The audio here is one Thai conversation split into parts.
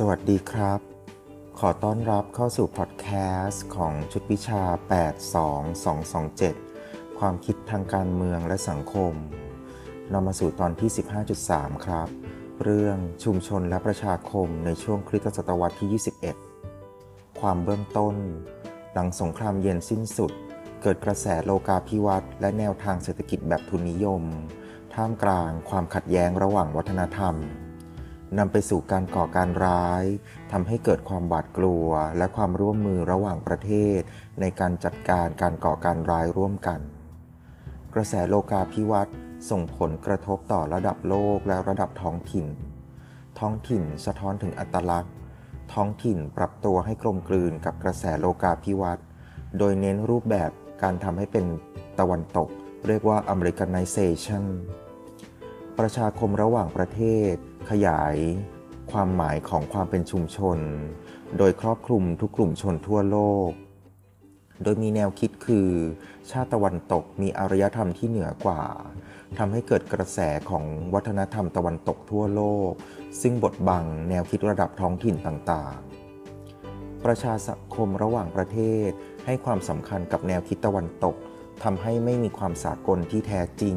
สวัสดีครับ ขอต้อนรับเข้าสู่พอดแคสต์ของชุดวิชา 82227 ความคิดทางการเมืองและสังคมนำมาสู่ตอนที่ 15.3 ครับ เรื่องชุมชนและประชาคมในช่วงคริสตศตวรรษที่ 21 ความเบื้องต้น หลังสงครามเย็นสิ้นสุด เกิดกระแสโลกาภิวัตน์และแนวทางเศรษฐกิจแบบทุนนิยม ท่ามกลางความขัดแย้งระหว่างวัฒนธรรม นำไปสู่การก่อการร้ายทำให้เกิดความหวาดกลัว และความร่วมมือระหว่างประเทศ ในการจัดการการก่อการร้ายร่วมกัน กระแสโลกาภิวัตน์ส่งผลกระทบต่อระดับโลกและระดับท้องถิ่น ท้องถิ่นสะท้อนถึงอัตลักษณ์ ท้องถิ่นปรับตัวให้กลมกลืนกับกระแสโลกาภิวัตน์โดยเน้นรูปแบบการทำให้เป็นตะวันตก เรียกว่า Americanization ประชาคมระหว่างประเทศ ขยาย ความหมายของความเป็นชุมชน โดยครอบคลุมทุกกลุ่มชนทั่วโลก โดยมีแนวคิดคือ ชาติตะวันตกมีอารยธรรมที่เหนือกว่าทำให้เกิดกระแสของวัฒนธรรมตะวันตกทั่วโลก ซึ่งบดบังแนวคิดระดับท้องถิ่นต่างๆ ประชาสังคมระหว่างประเทศให้ความสำคัญกับแนวคิดตะวันตกทำให้ไม่มีความสากลที่แท้จริง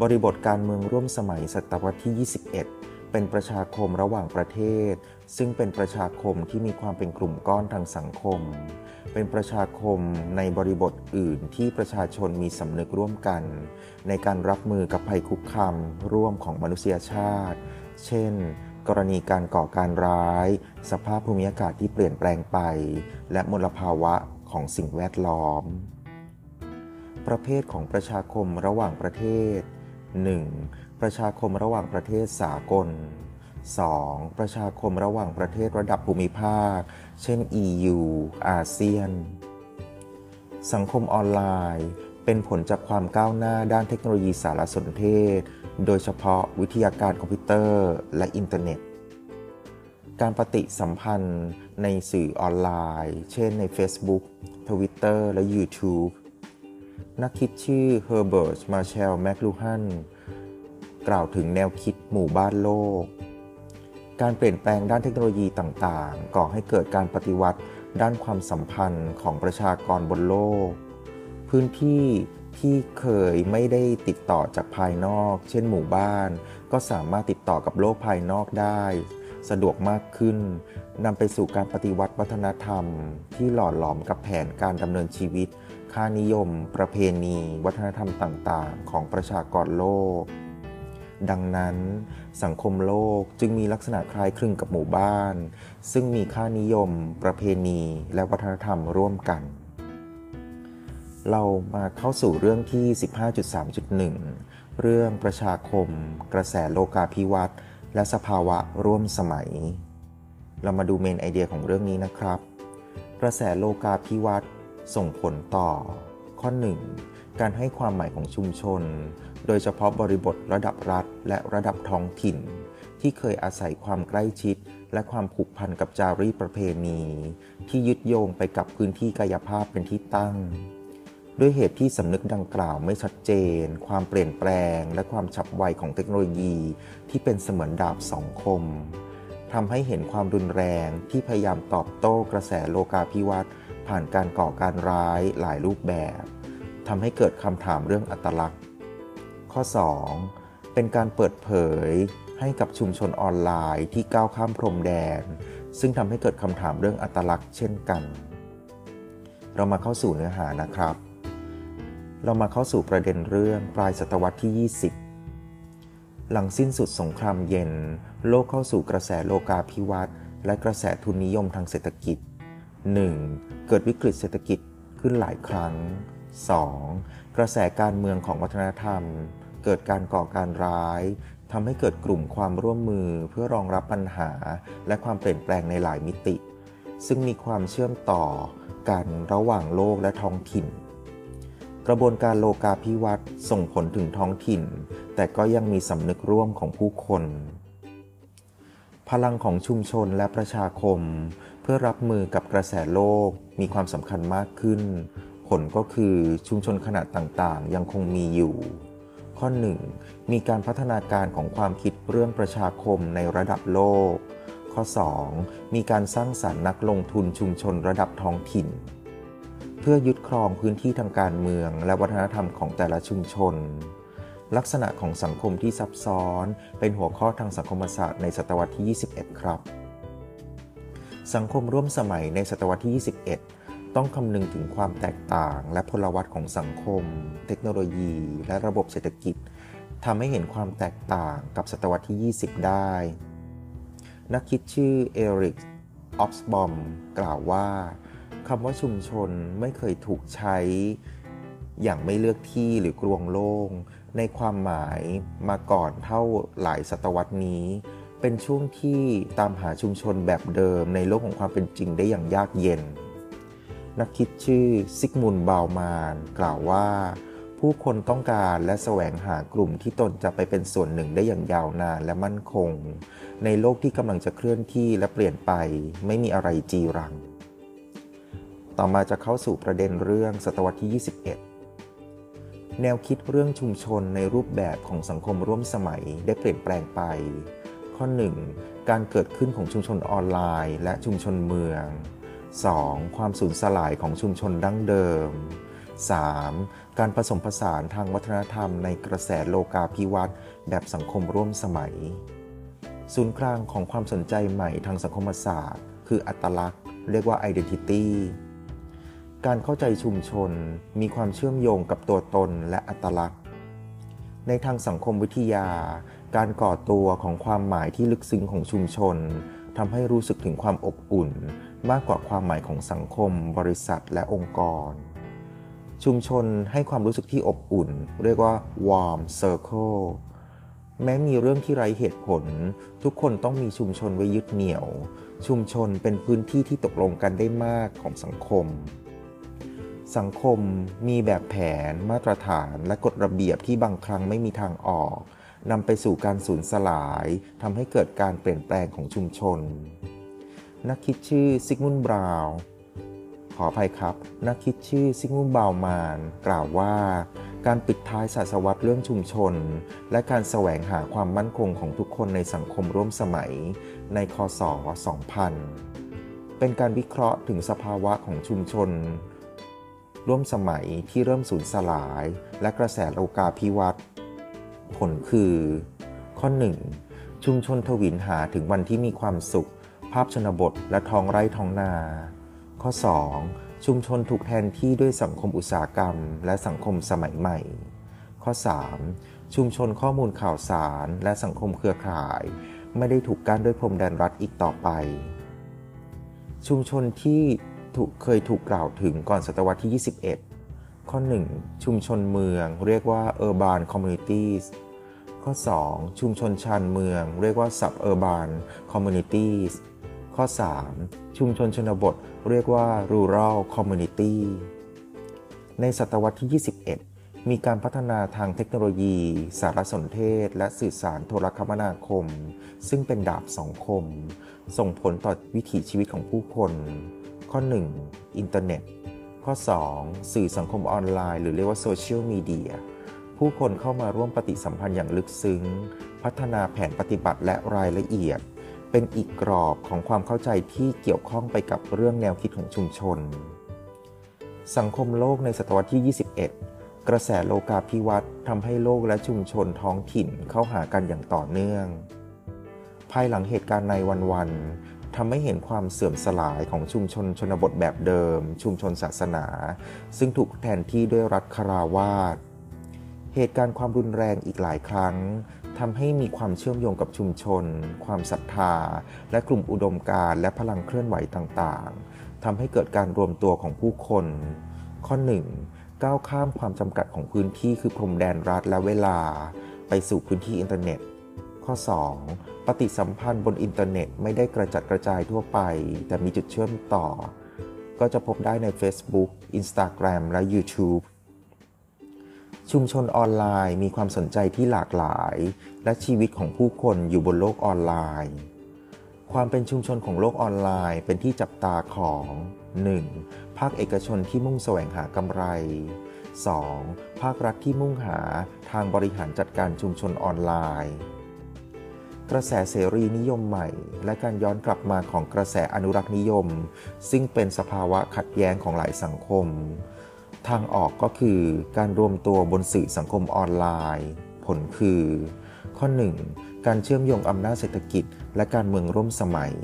บริบทการเมืองร่วมสมัยศตวรรษที่ 21 เป็นประชาคมระหว่างประเทศ ซึ่งเป็นประชาคมที่มีความเป็นกลุ่มก้อนทางสังคม เป็นประชาคมในบริบทอื่นที่ประชาชนมีสำนึกร่วมกัน ในการรับมือกับภัยคุกคามร่วมของมนุษยชาติ เช่น กรณีการก่อการร้าย สภาพภูมิอากาศที่เปลี่ยนแปลงไป และมลภาวะของสิ่งแวดล้อม ประเภทของประชาคมระหว่างประเทศ 1. ประชาคมระหว่างประเทศสากล 2. ประชาคมระหว่างประเทศระดับภูมิภาค เช่น EU อาเซียน สังคมออนไลน์ เป็นผลจากความก้าวหน้าด้านเทคโนโลยีสารสนเทศ โดยเฉพาะวิทยาการคอมพิวเตอร์และอินเทอร์เน็ต การปฏิสัมพันธ์ในสื่อออนไลน์ เช่นใน Facebook Twitter และ YouTube นักคิดชื่อเฮอร์เบิร์ตมาเชลแมคลูฮันกล่าวถึงแนวคิดหมู่บ้านโลก การเปลี่ยนแปลงด้านเทคโนโลยีต่างๆ ก่อให้เกิดการปฏิวัติด้านความสัมพันธ์ของประชากรบนโลก พื้นที่ที่เคยไม่ได้ติดต่อจากภายนอก เช่นหมู่บ้าน ก็สามารถติดต่อกับโลกภายนอกได้ สะดวกมากขึ้นนำไปสู่การปฏิวัติวัฒนธรรม ที่หล่อหลอมกับแผนการดำเนินชีวิต ค่านิยม ประเพณี วัฒนธรรมต่างๆ ของประชากรโลก ดังนั้น สังคมโลกจึงมีลักษณะคล้ายคลึงกับหมู่บ้าน ซึ่งมีค่านิยม ประเพณี และวัฒนธรรมร่วมกัน เรามาเข้าสู่เรื่องที่ 15.3.1 เรื่องประชาคม กระแสโลกาภิวัตน์และสภาวะร่วมสมัย เรามาดูเมนไอเดียของเรื่องนี้นะครับ กระแสโลกาภิวัตน์ ส่งผลต่อ ข้อ 1. การให้ความหมายของชุมชน โดยเฉพาะบริบทระดับรัฐและระดับท้องถิ่น ที่เคยอาศัยความใกล้ชิด และความผูกพันกับจารีตประเพณี ที่ยึดโยงไปกับพื้นที่กายภาพเป็นที่ตั้งด้วยเหตุที่สำนึกดังกล่าวไม่ชัดเจน ความเปลี่ยนแปลง และความฉับไวของเทคโนโลยีที่เป็นเสมือนดาบสองคมทำให้เห็นความรุนแรงที่พยายามตอบโต้กระแสโลกาภิวัตน์ ผ่านการก่อการร้ายหลายรูปแบบทำให้เกิดคำถามเรื่องอัตลักษณ์ ข้อ 2. เป็นการเปิดเผยให้กับชุมชนออนไลน์ที่ก้าวข้ามพรมแดน ซึ่งทำให้เกิดคำถามเรื่องอัตลักษณ์เช่นกัน เรามาเข้าสู่เนื้อหานะครับ เรามาเข้าสู่ประเด็นเรื่องปลายศตวรรษที่ 20 หลังสิ้นสุดสงครามเย็น โลกเข้าสู่กระแสโลกาภิวัตน์และกระแสทุนนิยมทางเศรษฐกิจ 1. เกิดวิกฤตเศรษฐกิจขึ้นหลายครั้ง 2. กระแสการเมืองของวัฒนธรรม เกิดการก่อการร้ายทำให้เกิดกลุ่มความร่วมมือเพื่อรองรับปัญหา และความเปลี่ยนแปลงในหลายมิติ ซึ่งมีความเชื่อมต่อกันระหว่างโลกและท้องถิ่น กระบวนการโลกาภิวัตน์ส่งผลถึงท้องถิ่น แต่ก็ยังมีสำนึกร่วมของผู้คน พลังของชุมชนและประชาคม เพื่อรับมือกับกระแสโลกมีความสำคัญมากขึ้น ผลก็คือชุมชนขนาดต่างๆ ยังคงมีอยู่ ข้อ 1. มีการพัฒนาการของความคิดเรื่องประชาคมในระดับโลก ข้อ 2. มีการสร้างสารรค์นักลงทุนชุมชนระดับท้องถิ่น เพื่อยึดครองพื้นที่ทางการเมืองและวัฒนธรรมของแต่ละชุมชน ลักษณะของสังคมที่ซับซ้อน เป็นหัวข้อทางสังคมศาสตร์ในศตวรรษที่ 21 ครับ สังคมร่วมสมัยในศตวรรษที่ 21 ต้องคำนึงถึงความแตกต่างและพลวัตของสังคม เทคโนโลยี และระบบเศรษฐกิจทำให้เห็นความแตกต่างกับศตวรรษที่ 20 ได้ นักคิดชื่อเอริกออฟสบอมกล่าวว่าคำว่าชุมชนไม่เคยถูกใช้อย่างไม่เลือกที่หรือกรวงโล่ง ในความหมายมาก่อนเท่าหลายศตวรรษนี้ เป็นช่วงที่ตามหาชุมชนแบบเดิมในโลกของความเป็นจริงได้อย่างยากเย็น นักคิดชื่อซิกมุนบาวมานกล่าวว่า ผู้คนต้องการและแสวงหากลุ่มที่ตนจะไปเป็นส่วนหนึ่งได้อย่างยาวนานและมั่นคง ในโลกที่กำลังจะเคลื่อนที่และเปลี่ยนไป ไม่มีอะไรจีรัง ต่อมาจะเข้าสู่ประเด็นเรื่องศตวรรษที่ 21 แนวคิดเรื่องชุมชนในรูปแบบของสังคมร่วมสมัยได้เปลี่ยนแปลงไป ข้อ 1. การเกิดขึ้นของชุมชนออนไลน์ และชุมชนเมือง 2. ความสูญสลายของชุมชนดั้งเดิม 3. การผสมผสานทางวัฒนธรรมในกระแสโลกาภิวัตน์แบบสังคมร่วมสมัย ศูนย์กลางของความสนใจใหม่ทางสังคมศาสตร์ คืออัตลักษณ์ เรียกว่า identity การเข้าใจชุมชนมีความเชื่อมโยงกับตัวตนและอัตลักษณ์ ในทางสังคมวิทยา การก่อตัวของความหมายที่ลึกซึ้งของชุมชนทำให้รู้สึกถึงความอบอุ่น มากกว่าความหมายของสังคม บริษัทและองค์กร ชุมชนให้ความรู้สึกที่อบอุ่น เรียกว่า warm circle แม้มีเรื่องที่ไร้เหตุผล ทุกคนต้องมีชุมชนไว้ยึดเหนี่ยว ชุมชนเป็นพื้นที่ที่ตกลงกันได้มากของสังคม สังคมมีแบบแผน มาตรฐาน และกฎระเบียบที่บางครั้งไม่มีทางออกนำไปสู่การสูญสลายทำให้เกิดการเปลี่ยนแปลงของชุมชน นักคิดชื่อซิกมุนบราวขออภัยครับ นักคิดชื่อซิกมุนบราวมานกล่าวว่า การปิดท้ายศาสวรรษเรื่องชุมชน และการแสวงหาความมั่นคงของทุกคนในสังคมร่วมสมัย ในคศ 2000 เป็นการวิเคราะห์ถึงสภาวะของชุมชน ร่วมสมัยที่เริ่มสูญสลาย และกระแสโลกาภิวัตน์ผลคือ ข้อ 1. ชุมชนทวินหาถึงวันที่มีความสุข ภาพชนบทและท้องไร่ท้องนา ข้อ 2. ชุมชนถูกแทนที่ด้วยสังคมอุตสาหกรรม และสังคมสมัยใหม่ ข้อ 3. ชุมชนข้อมูลข่าวสารและสังคมเครือข่าย ไม่ได้ถูกกั้นด้วยพรมแดนรัฐอีกต่อไป ชุมชนที่ ถูกเคยถูกกล่าวถึงก่อนศตวรรษที่ 21 ข้อ 1. ชุมชนเมือง เรียกว่า urban communities ข้อ 2. ชุมชนชานเมือง เรียกว่า suburban communities ข้อ 3. ชุมชนชนบท เรียกว่า rural community ในศตวรรษที่ 21 มีการพัฒนาทางเทคโนโลยี สารสนเทศ และสื่อสารโทรคมนาคม ซึ่งเป็นดาบสองคม ส่งผลต่อวิถีชีวิตของผู้คน ข้อ 1. อินเทอร์เน็ต ข้อ 2. สื่อสังคมออนไลน์ หรือเรียกว่าโซเชียลมีเดียผู้คนเข้ามาร่วมปฏิสัมพันธ์อย่างลึกซึ้ง พัฒนาแผนปฏิบัติและรายละเอียด เป็นอีกกรอบของความเข้าใจที่เกี่ยวข้องไปกับเรื่องแนวคิดของชุมชน สังคมโลกในศตวรรษที่ 21 กระแสโลกาภิวัตน์ทำให้โลกและชุมชนท้องถิ่นเข้าหากันอย่างต่อเนื่อง ภายหลังเหตุการณ์ในวันๆ ทำให้เห็นความเสื่อมสลายของชุมชนชนบทแบบเดิม ชุมชนศาสนา ซึ่งถูกแทนที่ด้วยรัฐคาราวาสเหตุการณ์ความรุนแรงอีกหลายครั้งทำให้มีความเชื่อมโยงกับชุมชน ความศรัทธา และกลุ่มอุดมการและพลังเคลื่อนไหวต่างๆทำให้เกิดการรวมตัวของผู้คน ข้อ 1. ก้าวข้ามความจำกัดของพื้นที่คือพรมแดนรัฐและเวลา ไปสู่พื้นที่อินเทอร์เน็ต ข้อ 2. ปฏิสัมพันธ์บนอินเทอร์เน็ตไม่ได้กระจัดกระจายทั่วไป แต่มีจุดเชื่อมต่อ ก็จะพบได้ใน Facebook Instagram และ YouTube ชุมชนออนไลน์มีความสนใจที่หลากหลาย และชีวิตของผู้คนอยู่บนโลกออนไลน์ ความเป็นชุมชนของโลกออนไลน์เป็นที่จับตาของ 1. ภาคเอกชนที่มุ่งแสวงหากำไร 2. ภาครัฐที่มุ่งหาทางบริหารจัดการชุมชนออนไลน์ กระแสเสรีนิยมใหม่ และการย้อนกลับมาของกระแสอนุรักษ์นิยม ซึ่งเป็นสภาวะขัดแย้งของหลายสังคม ทางออกก็คือการรวมตัวบนสื่อสังคมออนไลน์ ผลคือ ข้อ 1. การเชื่อมโยงอำนาจเศรษฐกิจ และการเมืองร่วมสมัย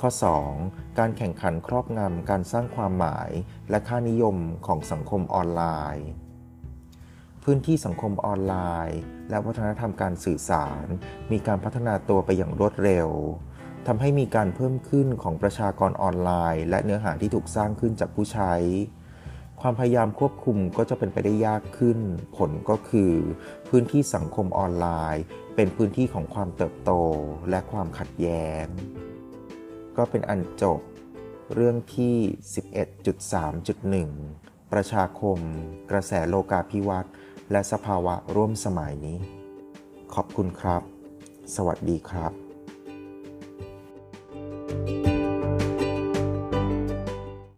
ข้อ 2. การแข่งขันครอบงำการสร้างความหมาย และค่านิยมของสังคมออนไลน์ พื้นที่สังคมออนไลน์ และวัฒนธรรมการสื่อสาร มีการพัฒนาตัวไปอย่างรวดเร็วทำให้มีการเพิ่มขึ้นของประชากรออนไลน์ และเนื้อหาที่ถูกสร้างขึ้นจากผู้ใช้ ความพยายามควบคุมก็จะเป็นไปได้ยากขึ้น ผลก็คือ พื้นที่สังคมออนไลน์ เป็นพื้นที่ของความเติบโตและความขัดแย้ง ก็เป็นอันจบ เรื่องที่ 11.3.1 ประชาคม กระแสโลกาภิวัตน์ และสภาวะร่วมสมัยนี้ ขอบคุณครับ สวัสดีครับ thank you